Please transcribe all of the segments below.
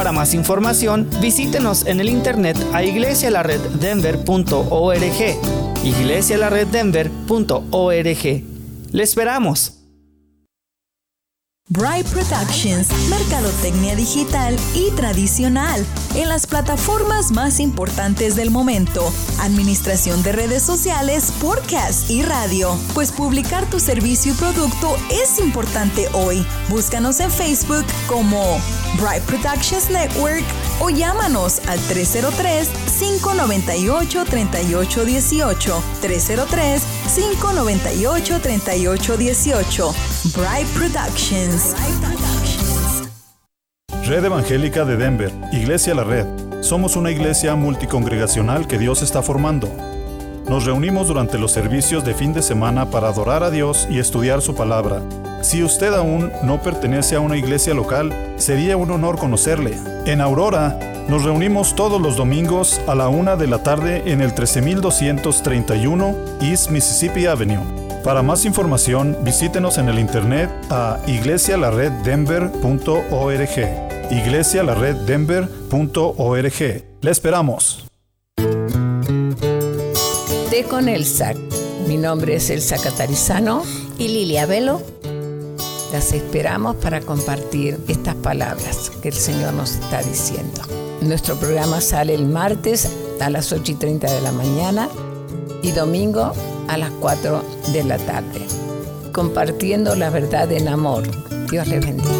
Para más información, visítenos en el internet a iglesialareddenver.org. iglesialareddenver.org. Le esperamos. Bright Productions, mercadotecnia digital y tradicional en las plataformas más importantes del momento, administración de redes sociales, podcast y radio. Pues publicar tu servicio y producto es importante hoy. Búscanos en Facebook como Bright Productions Network o llámanos al 303-598-3818. 303-598-3818. Bright Productions. Red Evangélica de Denver, Iglesia La Red. Somos una iglesia multicongregacional que Dios está formando. Nos reunimos durante los servicios de fin de semana para adorar a Dios y estudiar su palabra. Si usted aún no pertenece a una iglesia local, sería un honor conocerle. En Aurora, nos reunimos todos los domingos a la una de la tarde en el 13231 East Mississippi Avenue. Para más información, visítenos en el internet a iglesialareddenver.org iglesialareddenver.org. Le esperamos. Con Elsa. Mi nombre es Elsa Catarizano y Lilia Velo. Las esperamos para compartir estas palabras que el Señor nos está diciendo. Nuestro programa sale el martes a las 8 y 30 de la mañana y domingo a las 4 de la tarde. Compartiendo la verdad en amor. Dios les bendiga.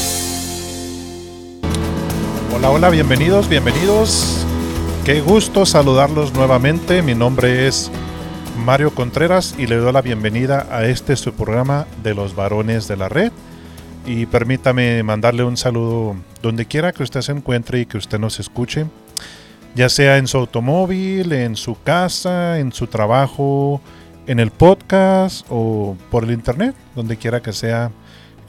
Hola, hola, bienvenidos, bienvenidos. Qué gusto saludarlos nuevamente. Mi nombre es Mario Contreras y le doy la bienvenida a este su programa de los varones de la red. Y permítame mandarle un saludo donde quiera que usted se encuentre y que usted nos escuche, ya sea en su automóvil, en su casa, en su trabajo, en el podcast o por el internet, donde quiera que sea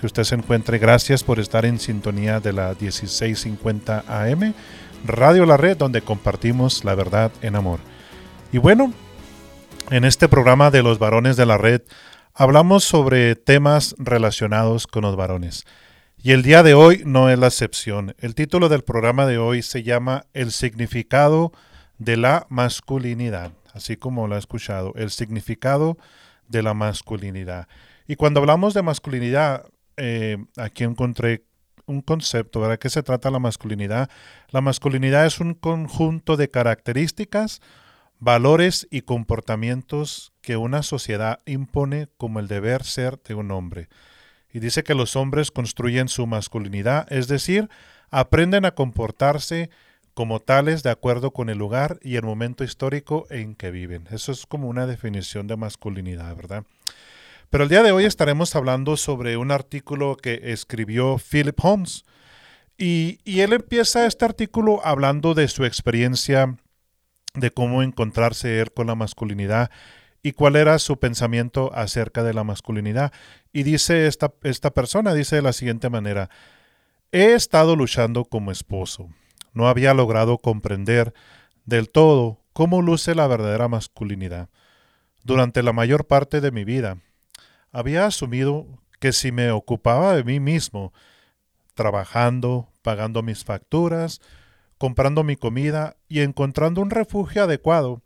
que usted se encuentre. Gracias por estar en sintonía de la 1650 AM, Radio La Red, donde compartimos la verdad en amor. Y bueno, en este programa de los varones de la red, hablamos sobre temas relacionados con los varones. Y el día de hoy no es la excepción. El título del programa de hoy se llama El significado de la masculinidad, así como lo ha escuchado, el significado de la masculinidad. Y cuando hablamos de masculinidad, eh, aquí encontré un concepto, ¿verdad? ¿Qué se trata la masculinidad? La masculinidad es un conjunto de características, valores y comportamientos que una sociedad impone como el deber ser de un hombre. Y dice que los hombres construyen su masculinidad, es decir, aprenden a comportarse como tales de acuerdo con el lugar y el momento histórico en que viven. Eso es como una definición de masculinidad, ¿verdad? Pero el día de hoy estaremos hablando sobre un artículo que escribió Philip Holmes. Y, él empieza este artículo hablando de su experiencia, de cómo encontrarse él con la masculinidad y cuál era su pensamiento acerca de la masculinidad. Y dice esta, esta persona, dice de la siguiente manera, he estado luchando como esposo. no había logrado comprender del todo cómo luce la verdadera masculinidad. Durante la mayor parte de mi vida, había asumido que si me ocupaba de mí mismo, trabajando, pagando mis facturas, comprando mi comida y encontrando un refugio adecuado,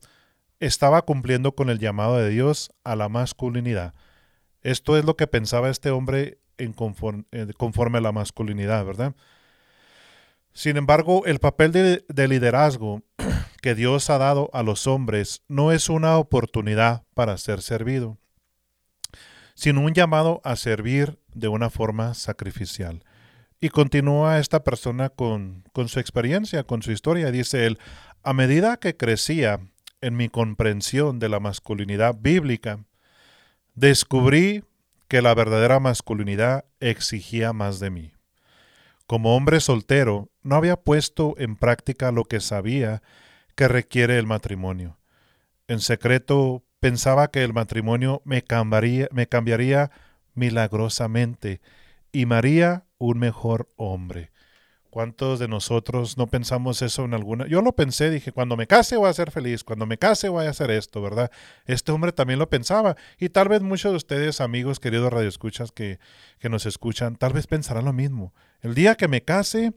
estaba cumpliendo con el llamado de Dios a la masculinidad. Esto es lo que pensaba este hombre eh, conforme a la masculinidad, ¿verdad? Sin embargo, el papel de liderazgo que Dios ha dado a los hombres no es una oportunidad para ser servido, sino un llamado a servir de una forma sacrificial. Y continúa esta persona con, con su experiencia, con su historia. Dice él, a medida que crecía en mi comprensión de la masculinidad bíblica, descubrí que la verdadera masculinidad exigía más de mí. Como hombre soltero, no había puesto en práctica lo que sabía que requiere el matrimonio. En secreto pensaba que el matrimonio me cambiaría, me cambiaría milagrosamente y me haría un mejor hombre. ¿Cuántos de nosotros no pensamos eso en alguna? Yo lo pensé, dije, cuando me case voy a ser feliz, cuando me case voy a hacer esto, ¿verdad? Este hombre también lo pensaba. Y tal vez muchos de ustedes, amigos, queridos radioescuchas que, que nos escuchan, tal vez pensarán lo mismo. El día que me case,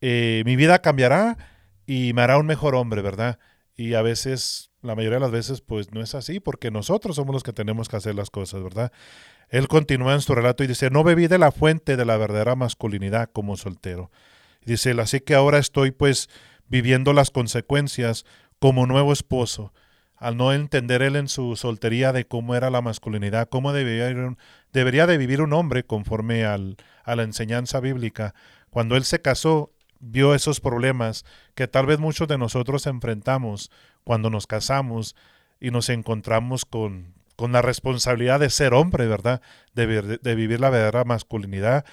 eh, mi vida cambiará y me hará un mejor hombre, ¿verdad? Y a veces, la mayoría de las veces, pues no es así, porque nosotros somos los que tenemos que hacer las cosas, ¿verdad? Él continúa en su relato y dice, no bebí de la fuente de la verdadera masculinidad como soltero Dice así que ahora estoy pues viviendo las consecuencias como nuevo esposo, al no entender él en su soltería de cómo era la masculinidad, cómo debería, debería de vivir un hombre conforme al, a la enseñanza bíblica. Cuando él se casó, vio esos problemas que tal vez muchos de nosotros enfrentamos cuando nos casamos y nos encontramos con, con la responsabilidad de ser hombre, ¿verdad? De, de vivir la verdadera masculinidad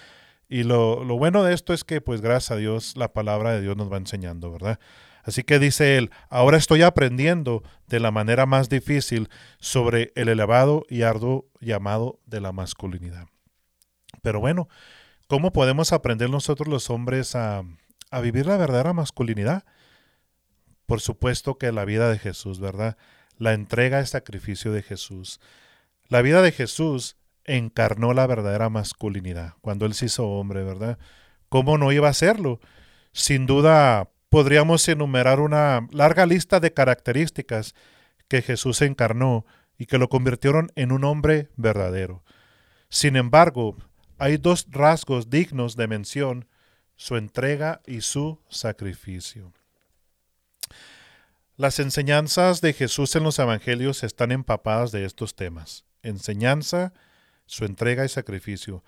y lo, bueno de esto es que, pues gracias a Dios, la palabra de Dios nos va enseñando, ¿verdad? Así que dice él, ahora estoy aprendiendo de la manera más difícil sobre el elevado y arduo llamado de la masculinidad. Pero bueno, ¿cómo podemos aprender nosotros los hombres a, a vivir la verdadera masculinidad? Por supuesto que la vida de Jesús, ¿verdad? La entrega y sacrificio de Jesús. La vida de Jesús encarnó la verdadera masculinidad, cuando Él se hizo hombre, ¿verdad? ¿Cómo no iba a hacerlo? Sin duda podríamos enumerar una larga lista de características que Jesús encarnó y que lo convirtieron en un hombre verdadero. Sin embargo, hay dos rasgos dignos de mención, su entrega y su sacrificio. Las enseñanzas de Jesús en los Evangelios están empapadas de estos temas. Enseñanza, su entrega y sacrificio.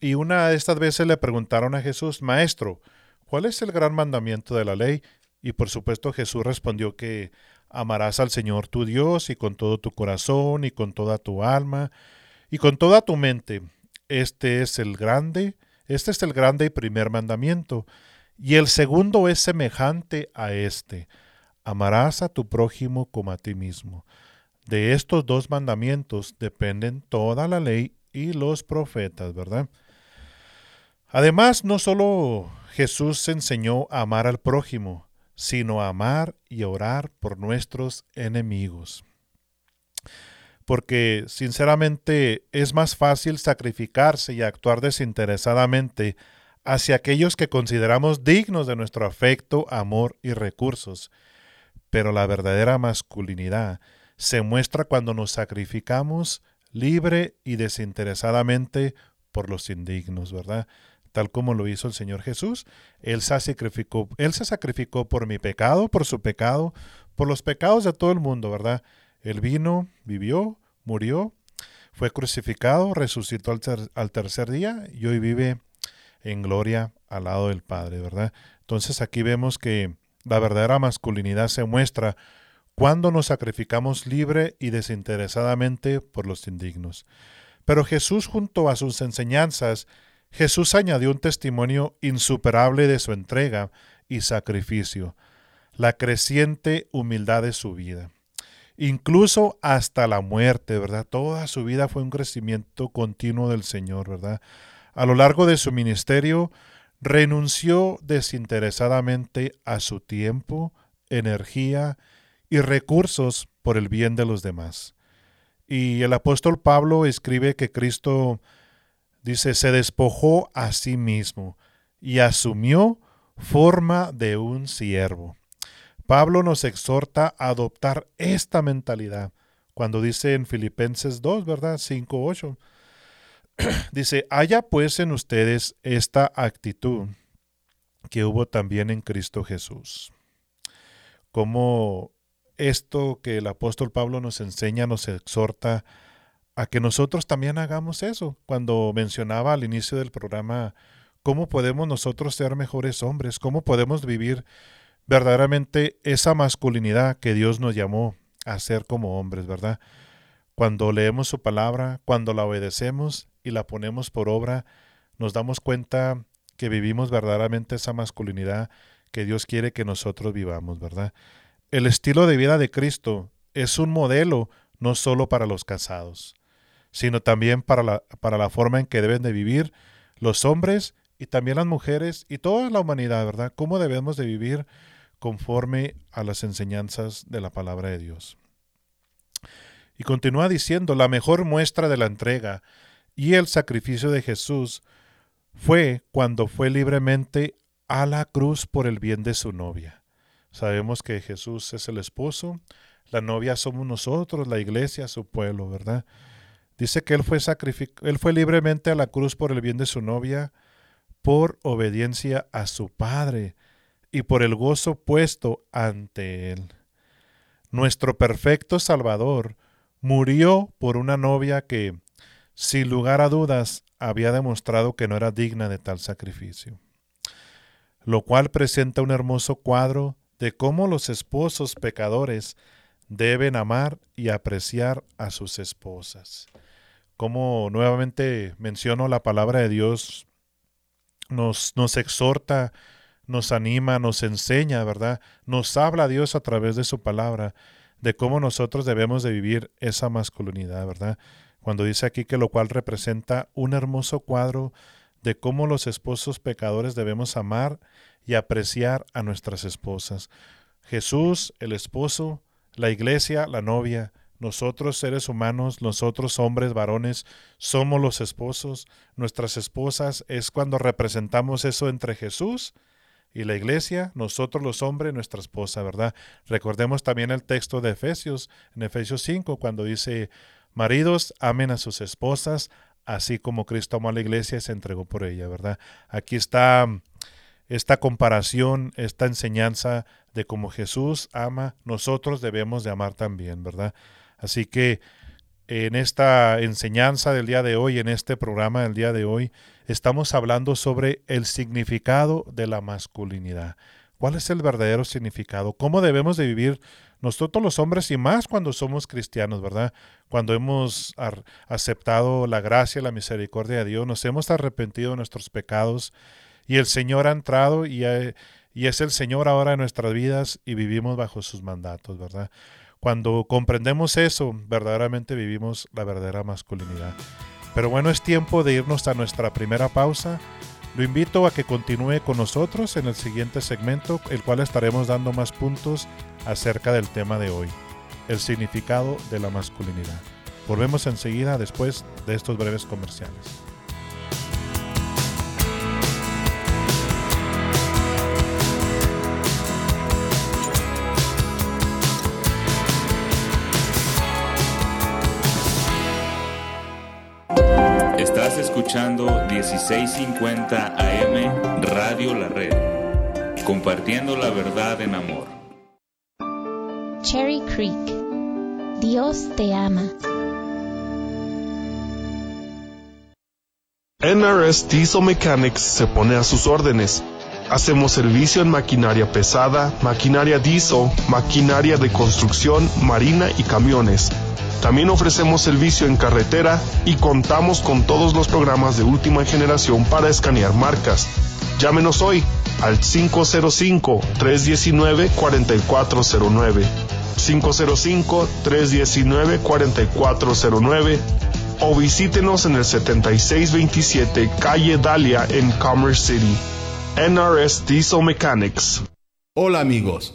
Y una de estas veces le preguntaron a Jesús, Maestro, ¿cuál es el gran mandamiento de la ley? Y por supuesto Jesús respondió que amarás al Señor tu Dios y con todo tu corazón y con toda tu alma y con toda tu mente. Este es el grande, este es el grande y primer mandamiento. Y el segundo es semejante a este. Amarás a tu prójimo como a ti mismo. De estos dos mandamientos dependen toda la ley y los profetas, ¿verdad? Además, no solo Jesús enseñó a amar al prójimo, sino a amar y orar por nuestros enemigos. Porque, sinceramente, es más fácil sacrificarse y actuar desinteresadamente hacia aquellos que consideramos dignos de nuestro afecto, amor y recursos. Pero la verdadera masculinidad se muestra cuando nos sacrificamos libre y desinteresadamente por los indignos, ¿verdad? Tal como lo hizo el Señor Jesús. Él se sacrificó, él se sacrificó por mi pecado, por su pecado, por los pecados de todo el mundo, ¿verdad? Él vino, vivió, murió, fue crucificado, resucitó al, al tercer día y hoy vive en gloria al lado del Padre, ¿verdad? Entonces aquí vemos que la verdadera masculinidad se muestra cuando nos sacrificamos libre y desinteresadamente por los indignos. Pero Jesús junto a sus enseñanzas, Jesús añadió un testimonio insuperable de su entrega y sacrificio, la creciente humildad de su vida. Incluso hasta la muerte, ¿verdad? Toda su vida fue un crecimiento continuo del Señor, ¿verdad? A lo largo de su ministerio renunció desinteresadamente a su tiempo, energía y recursos por el bien de los demás. Y el apóstol Pablo escribe que Cristo, dice, se despojó a sí mismo y asumió forma de un siervo. Pablo nos exhorta a adoptar esta mentalidad cuando dice en Filipenses 2, ¿verdad? 5, 8 Dice, haya pues en ustedes esta actitud que hubo también en Cristo Jesús. Como esto que el apóstol Pablo nos enseña, nos exhorta a que nosotros también hagamos eso. Cuando mencionaba al inicio del programa cómo podemos nosotros ser mejores hombres, cómo podemos vivir verdaderamente esa masculinidad que Dios nos llamó a ser como hombres, ¿verdad? Cuando leemos su palabra, cuando la obedecemos y la ponemos por obra, nos damos cuenta que vivimos verdaderamente esa masculinidad que Dios quiere que nosotros vivamos, ¿verdad? El estilo de vida de Cristo es un modelo no solo para los casados, sino también para la, para la forma en que deben de vivir los hombres y también las mujeres y toda la humanidad, ¿verdad? ¿Cómo debemos de vivir conforme a las enseñanzas de la palabra de Dios? Y continúa diciendo, la mejor muestra de la entrega y el sacrificio de Jesús fue cuando fue libremente a la cruz por el bien de su novia. Sabemos que Jesús es el esposo, la novia somos nosotros, la iglesia, su pueblo, ¿verdad? Dice que él fue, él fue libremente a la cruz por el bien de su novia, por obediencia a su Padre y por el gozo puesto ante él. Nuestro perfecto Salvador murió por una novia que, sin lugar a dudas, había demostrado que no era digna de tal sacrificio, lo cual presenta un hermoso cuadro de cómo los esposos pecadores deben amar y apreciar a sus esposas. Como nuevamente menciono la palabra de Dios, nos, nos exhorta, nos anima, nos enseña, ¿verdad? Nos habla Dios a través de su palabra de cómo nosotros debemos de vivir esa masculinidad, ¿verdad? Cuando dice aquí que lo cual representa un hermoso cuadro de cómo los esposos pecadores debemos amar y apreciar a nuestras esposas. Jesús, el esposo, la iglesia, la novia, nosotros seres humanos, nosotros hombres, varones, somos los esposos, nuestras esposas es cuando representamos eso entre Jesús y la iglesia, nosotros los hombres, nuestra esposa, ¿verdad? Recordemos también el texto de Efesios, en Efesios 5, cuando dice, maridos, amen a sus esposas, así como Cristo amó a la iglesia y se entregó por ella, ¿verdad? Aquí está esta comparación, esta enseñanza de cómo Jesús ama, nosotros debemos de amar también, ¿verdad? Así que en esta enseñanza del día de hoy, en este programa del día de hoy, estamos hablando sobre el significado de la masculinidad. ¿Cuál es el verdadero significado? ¿Cómo debemos de vivir nosotros los hombres y más cuando somos cristianos, ¿verdad? Cuando hemos aceptado la gracia, la misericordia de Dios, nos hemos arrepentido de nuestros pecados y el Señor ha entrado y, es el Señor ahora en nuestras vidas y vivimos bajo sus mandatos, ¿verdad? Cuando comprendemos eso, verdaderamente vivimos la verdadera masculinidad. Pero bueno, es tiempo de irnos a nuestra primera pausa. Lo invito a que continúe con nosotros en el siguiente segmento, el cual estaremos dando más puntos acerca del tema de hoy, el significado de la masculinidad. Volvemos enseguida después de estos breves comerciales. escuchando 1650 AM Radio La Red, compartiendo la verdad en amor. Cherry Creek, Dios te ama. NRS Diesel Mechanics se pone a sus órdenes. Hacemos servicio en maquinaria pesada, maquinaria diesel, maquinaria de construcción, marina y camiones también ofrecemos servicio en carretera y contamos con todos los programas de última generación para escanear marcas. Llámenos hoy al 505-319-4409. 505-319-4409 o visítenos en el 7627 Calle Dalia en Commerce City. NRS Diesel Mechanics. Hola amigos,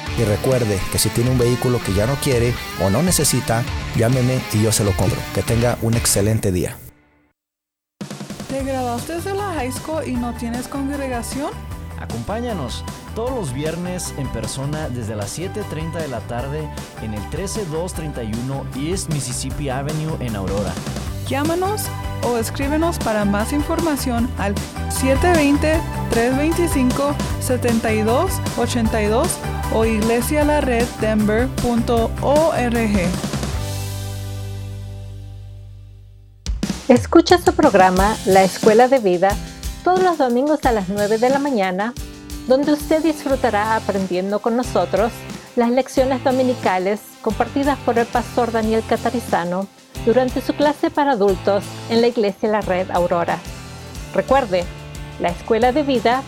Y recuerde que si tiene un vehículo que ya no quiere o no necesita, llámeme y yo se lo compro. Que tenga un excelente día. ¿Te graduaste de la high school y no tienes congregación? Acompáñanos todos los viernes en persona desde las 7.30 de la tarde en el 13231 East Mississippi Avenue en Aurora. Llámanos o escríbenos para más información al 720-325-7282 o iglesialareddenver.org. Escucha su programa La Escuela de Vida todos los domingos a las 9 de la mañana, donde usted disfrutará aprendiendo con nosotros las lecciones dominicales compartidas por el pastor Daniel Catarizano durante su clase para adultos en la Iglesia La Red Aurora. Recuerde, la Escuela de Vida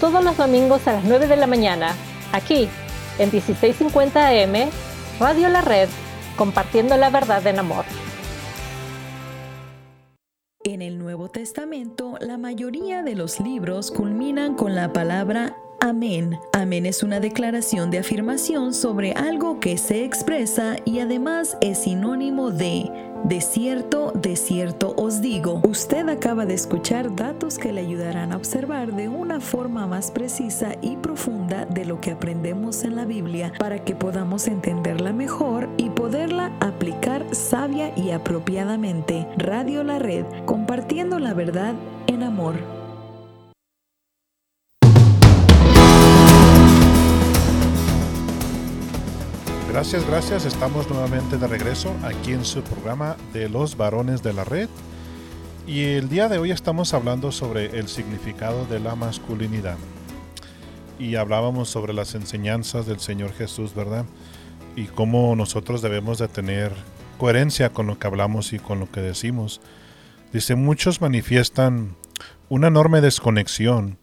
todos los domingos a las 9 de la mañana, aquí en 1650 AM, Radio La Red, compartiendo la verdad en amor. En el Nuevo Testamento, la mayoría de los libros culminan con la palabra Amén. Amén es una declaración de afirmación sobre algo que se expresa y además es sinónimo de de cierto, de cierto os digo. Usted acaba de escuchar datos que le ayudarán a observar de una forma más precisa y profunda de lo que aprendemos en la Biblia para que podamos entenderla mejor y poderla aplicar sabia y apropiadamente. Radio La Red, compartiendo la verdad en amor. Gracias, gracias. Estamos nuevamente de regreso aquí en su programa de los varones de la red. Y el día de hoy estamos hablando sobre el significado de la masculinidad. Y hablábamos sobre las enseñanzas del Señor Jesús, ¿verdad? Y cómo nosotros debemos de tener coherencia con lo que hablamos y con lo que decimos. Dice, muchos manifiestan una enorme desconexión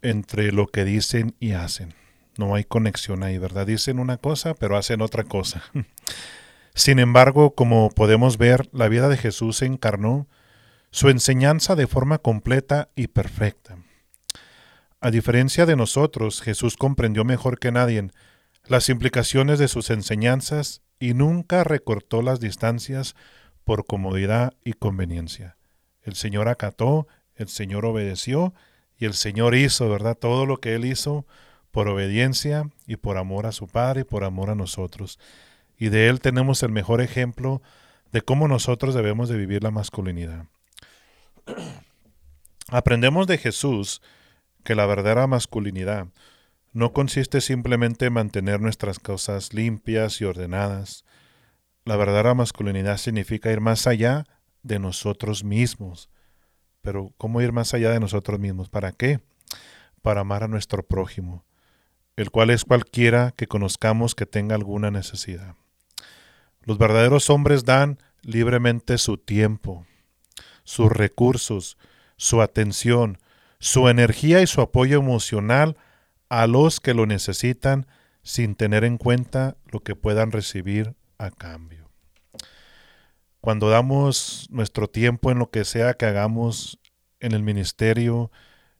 entre lo que dicen y hacen. No hay conexión ahí, ¿verdad? Dicen una cosa, pero hacen otra cosa. Sin embargo, como podemos ver, la vida de Jesús se encarnó su enseñanza de forma completa y perfecta. A diferencia de nosotros, Jesús comprendió mejor que nadie las implicaciones de sus enseñanzas y nunca recortó las distancias por comodidad y conveniencia. El Señor acató, el Señor obedeció y el Señor hizo, ¿verdad? Todo lo que Él hizo por obediencia y por amor a su Padre y por amor a nosotros. Y de Él tenemos el mejor ejemplo de cómo nosotros debemos de vivir la masculinidad. Aprendemos de Jesús que la verdadera masculinidad no consiste simplemente en mantener nuestras cosas limpias y ordenadas. La verdadera masculinidad significa ir más allá de nosotros mismos. Pero ¿cómo ir más allá de nosotros mismos? ¿Para qué? Para amar a nuestro prójimo el cual es cualquiera que conozcamos que tenga alguna necesidad. Los verdaderos hombres dan libremente su tiempo, sus recursos, su atención, su energía y su apoyo emocional a los que lo necesitan sin tener en cuenta lo que puedan recibir a cambio. Cuando damos nuestro tiempo en lo que sea que hagamos en el ministerio,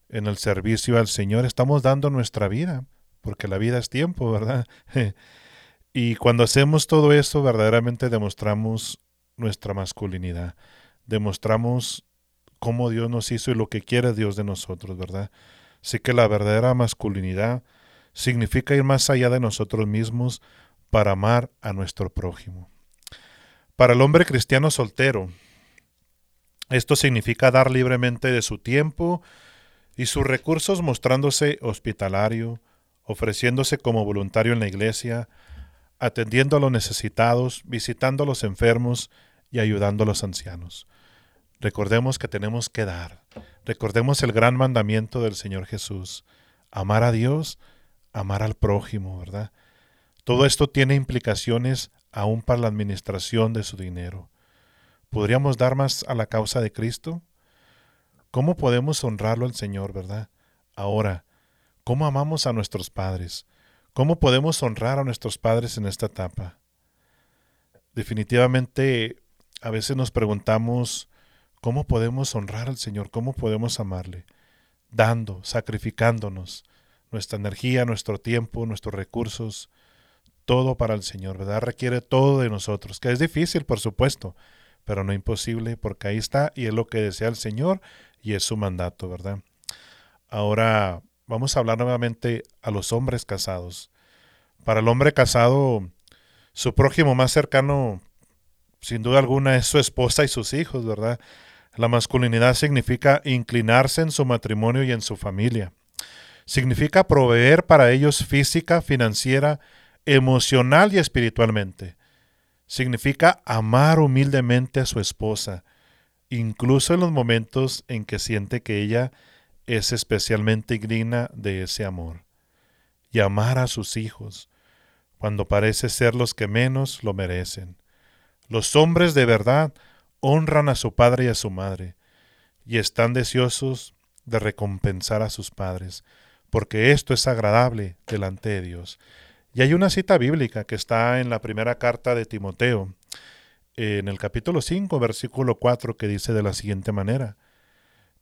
en el servicio al Señor, estamos dando nuestra vida porque la vida es tiempo, ¿verdad? Y cuando hacemos todo eso, verdaderamente demostramos nuestra masculinidad. Demostramos cómo Dios nos hizo y lo que quiere Dios de nosotros, ¿verdad? Así que la verdadera masculinidad significa ir más allá de nosotros mismos para amar a nuestro prójimo. Para el hombre cristiano soltero, esto significa dar libremente de su tiempo y sus recursos mostrándose hospitalario, ofreciéndose como voluntario en la iglesia, atendiendo a los necesitados, visitando a los enfermos y ayudando a los ancianos. Recordemos que tenemos que dar. Recordemos el gran mandamiento del Señor Jesús. Amar a Dios, amar al prójimo, ¿verdad? Todo esto tiene implicaciones aún para la administración de su dinero. ¿Podríamos dar más a la causa de Cristo? ¿Cómo podemos honrarlo al Señor, verdad? Ahora, ¿cómo amamos a nuestros padres? ¿Cómo podemos honrar a nuestros padres en esta etapa? Definitivamente, a veces nos preguntamos, ¿cómo podemos honrar al Señor? ¿Cómo podemos amarle? Dando, sacrificándonos, nuestra energía, nuestro tiempo, nuestros recursos, todo para el Señor, ¿verdad? Requiere todo de nosotros, que es difícil, por supuesto, pero no imposible, porque ahí está y es lo que desea el Señor y es su mandato, ¿verdad? Ahora vamos a hablar nuevamente a los hombres casados. Para el hombre casado, su prójimo más cercano, sin duda alguna, es su esposa y sus hijos, ¿verdad? La masculinidad significa inclinarse en su matrimonio y en su familia. Significa proveer para ellos física, financiera, emocional y espiritualmente. Significa amar humildemente a su esposa, incluso en los momentos en que siente que ella es especialmente digna de ese amor. Y amar a sus hijos, cuando parece ser los que menos lo merecen. Los hombres de verdad honran a su padre y a su madre, y están deseosos de recompensar a sus padres, porque esto es agradable delante de Dios. Y hay una cita bíblica que está en la primera carta de Timoteo, en el capítulo 5, versículo 4, que dice de la siguiente manera,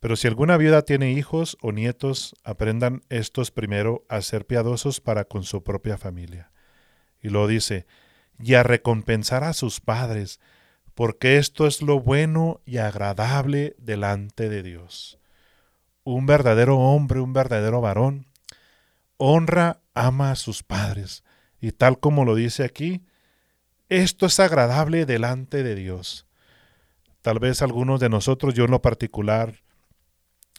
Pero si alguna viuda tiene hijos o nietos, aprendan estos primero a ser piadosos para con su propia familia. Y lo dice, y a recompensar a sus padres, porque esto es lo bueno y agradable delante de Dios. Un verdadero hombre, un verdadero varón, honra, ama a sus padres. Y tal como lo dice aquí, esto es agradable delante de Dios. Tal vez algunos de nosotros, yo en lo particular,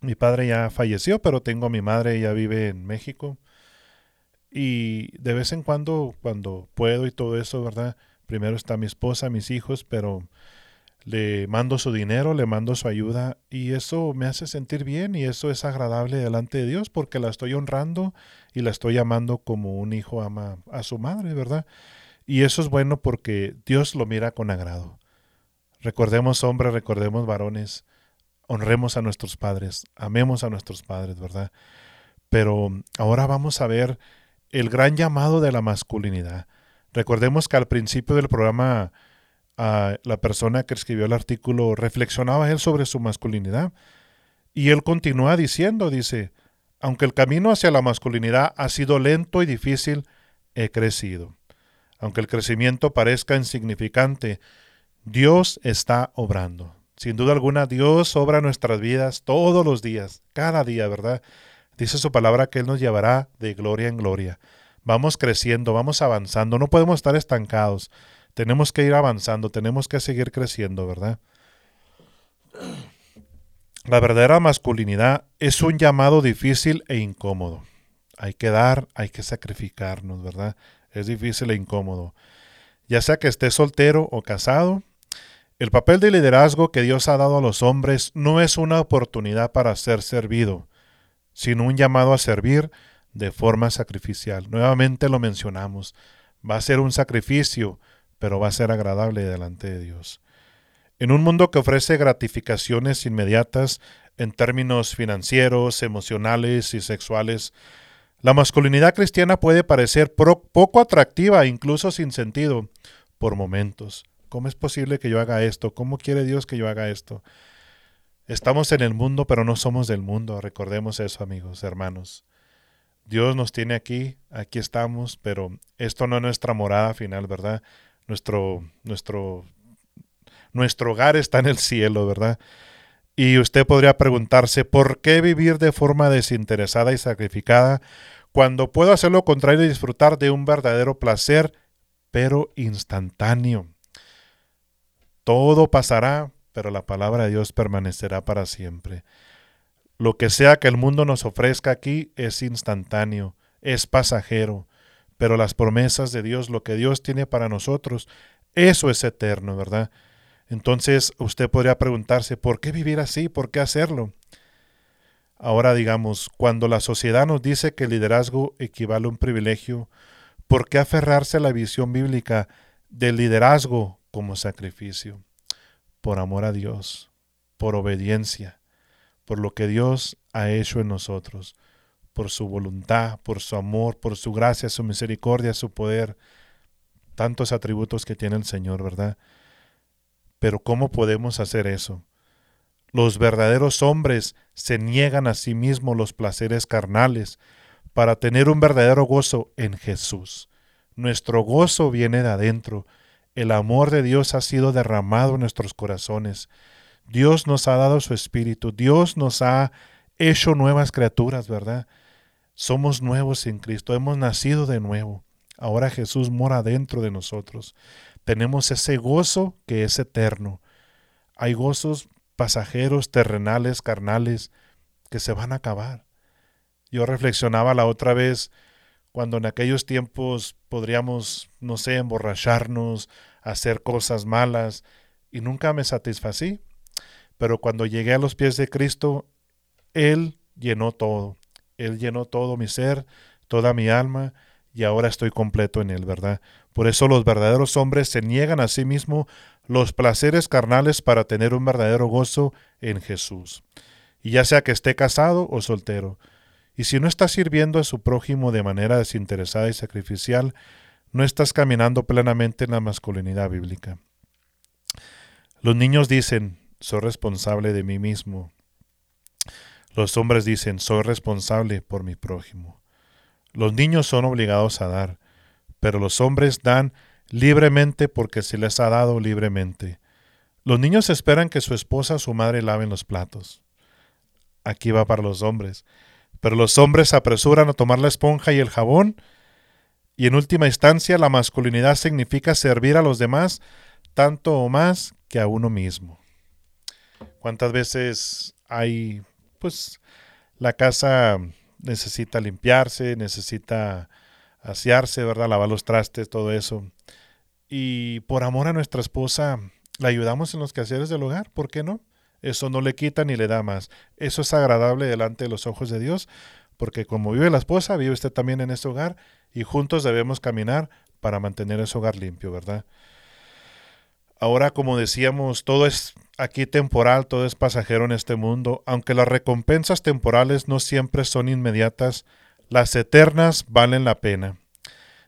mi padre ya falleció, pero tengo a mi madre, ella vive en México. Y de vez en cuando, cuando puedo y todo eso, ¿verdad? Primero está mi esposa, mis hijos, pero le mando su dinero, le mando su ayuda y eso me hace sentir bien y eso es agradable delante de Dios porque la estoy honrando y la estoy amando como un hijo ama a su madre, ¿verdad? Y eso es bueno porque Dios lo mira con agrado. Recordemos hombres, recordemos varones, honremos a nuestros padres, amemos a nuestros padres, ¿verdad? Pero ahora vamos a ver el gran llamado de la masculinidad. Recordemos que al principio del programa a la persona que escribió el artículo reflexionaba él sobre su masculinidad. Y él continúa diciendo, dice, aunque el camino hacia la masculinidad ha sido lento y difícil, he crecido. Aunque el crecimiento parezca insignificante, Dios está obrando. Sin duda alguna, Dios obra nuestras vidas todos los días, cada día, ¿verdad? Dice su palabra que Él nos llevará de gloria en gloria. Vamos creciendo, vamos avanzando, no podemos estar estancados. Tenemos que ir avanzando, tenemos que seguir creciendo, ¿verdad? La verdadera masculinidad es un llamado difícil e incómodo. Hay que dar, hay que sacrificarnos, ¿verdad? Es difícil e incómodo. Ya sea que esté soltero o casado, el papel de liderazgo que Dios ha dado a los hombres no es una oportunidad para ser servido, sino un llamado a servir de forma sacrificial. Nuevamente lo mencionamos. Va a ser un sacrificio, pero va a ser agradable delante de Dios. En un mundo que ofrece gratificaciones inmediatas en términos financieros, emocionales y sexuales, la masculinidad cristiana puede parecer poco atractiva, incluso sin sentido, por momentos. ¿Cómo es posible que yo haga esto? ¿Cómo quiere Dios que yo haga esto? Estamos en el mundo, pero no somos del mundo. Recordemos eso, amigos, hermanos. Dios nos tiene aquí, aquí estamos, pero esto no es nuestra morada final, ¿verdad? Nuestro, nuestro, nuestro hogar está en el cielo, ¿verdad? Y usted podría preguntarse, ¿por qué vivir de forma desinteresada y sacrificada cuando puedo hacer lo contrario y disfrutar de un verdadero placer, pero instantáneo? Todo pasará, pero la palabra de Dios permanecerá para siempre. Lo que sea que el mundo nos ofrezca aquí es instantáneo, es pasajero, pero las promesas de Dios, lo que Dios tiene para nosotros, eso es eterno, ¿verdad? Entonces usted podría preguntarse, ¿por qué vivir así? ¿Por qué hacerlo? Ahora digamos, cuando la sociedad nos dice que el liderazgo equivale a un privilegio, ¿por qué aferrarse a la visión bíblica del liderazgo como sacrificio? Por amor a Dios, por obediencia, por lo que Dios ha hecho en nosotros, por su voluntad, por su amor, por su gracia, su misericordia, su poder, tantos atributos que tiene el Señor, ¿verdad? Pero ¿cómo podemos hacer eso? Los verdaderos hombres se niegan a sí mismos los placeres carnales para tener un verdadero gozo en Jesús. Nuestro gozo viene de adentro. El amor de Dios ha sido derramado en nuestros corazones. Dios nos ha dado su espíritu. Dios nos ha hecho nuevas criaturas, ¿verdad? Somos nuevos en Cristo. Hemos nacido de nuevo. Ahora Jesús mora dentro de nosotros tenemos ese gozo que es eterno. Hay gozos pasajeros, terrenales, carnales, que se van a acabar. Yo reflexionaba la otra vez cuando en aquellos tiempos podríamos, no sé, emborracharnos, hacer cosas malas, y nunca me satisfací. Pero cuando llegué a los pies de Cristo, Él llenó todo. Él llenó todo mi ser, toda mi alma, y ahora estoy completo en Él, ¿verdad? Por eso los verdaderos hombres se niegan a sí mismos los placeres carnales para tener un verdadero gozo en Jesús. Y ya sea que esté casado o soltero. Y si no estás sirviendo a su prójimo de manera desinteresada y sacrificial, no estás caminando plenamente en la masculinidad bíblica. Los niños dicen, soy responsable de mí mismo. Los hombres dicen, soy responsable por mi prójimo. Los niños son obligados a dar pero los hombres dan libremente porque se les ha dado libremente. Los niños esperan que su esposa o su madre laven los platos. Aquí va para los hombres. Pero los hombres se apresuran a tomar la esponja y el jabón, y en última instancia la masculinidad significa servir a los demás tanto o más que a uno mismo. ¿Cuántas veces hay, pues, la casa necesita limpiarse, necesita asearse, ¿verdad? Lavar los trastes, todo eso. Y por amor a nuestra esposa, la ayudamos en los quehaceres del hogar, ¿por qué no? Eso no le quita ni le da más. Eso es agradable delante de los ojos de Dios, porque como vive la esposa, vive usted también en ese hogar y juntos debemos caminar para mantener ese hogar limpio, ¿verdad? Ahora, como decíamos, todo es aquí temporal, todo es pasajero en este mundo, aunque las recompensas temporales no siempre son inmediatas, las eternas valen la pena.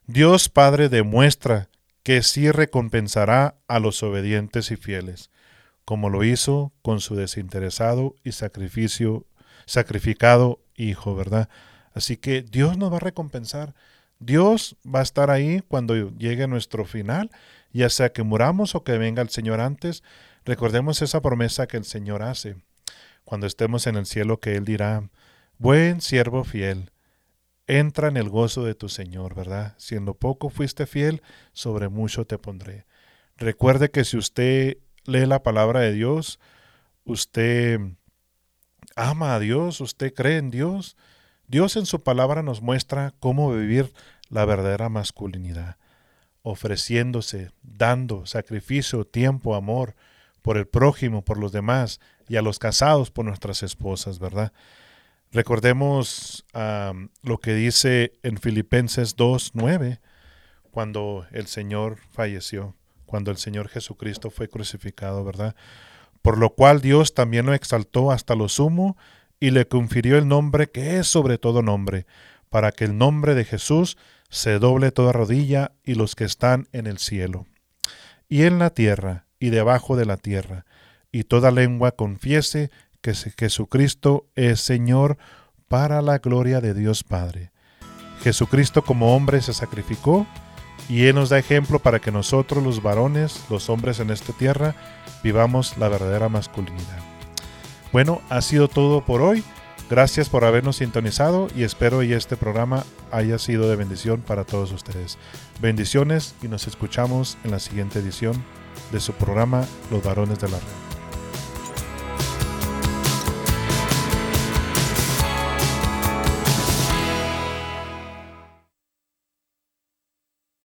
Dios Padre demuestra que sí recompensará a los obedientes y fieles, como lo hizo con su desinteresado y sacrificio, sacrificado Hijo, ¿verdad? Así que Dios nos va a recompensar. Dios va a estar ahí cuando llegue nuestro final, ya sea que muramos o que venga el Señor antes. Recordemos esa promesa que el Señor hace cuando estemos en el cielo, que Él dirá, buen siervo fiel, entra en el gozo de tu Señor, ¿verdad? Siendo poco fuiste fiel, sobre mucho te pondré. Recuerde que si usted lee la palabra de Dios, usted ama a Dios, usted cree en Dios, Dios en su palabra nos muestra cómo vivir la verdadera masculinidad, ofreciéndose, dando sacrificio, tiempo, amor por el prójimo, por los demás y a los casados por nuestras esposas, ¿verdad? Recordemos lo que dice en Filipenses 2.9, cuando el Señor falleció, cuando el Señor Jesucristo fue crucificado, ¿verdad? Por lo cual Dios también lo exaltó hasta lo sumo y le confirió el nombre que es sobre todo nombre, para que el nombre de Jesús se doble toda rodilla y los que están en el cielo, y en la tierra, y debajo de la tierra, y toda lengua confiese que Jesucristo es Señor para la gloria de Dios Padre. Jesucristo como hombre se sacrificó y Él nos da ejemplo para que nosotros los varones, los hombres en esta tierra, vivamos la verdadera masculinidad. Bueno, ha sido todo por hoy. Gracias por habernos sintonizado y espero que este programa haya sido de bendición para todos ustedes. Bendiciones y nos escuchamos en la siguiente edición de su programa Los Varones de la Red.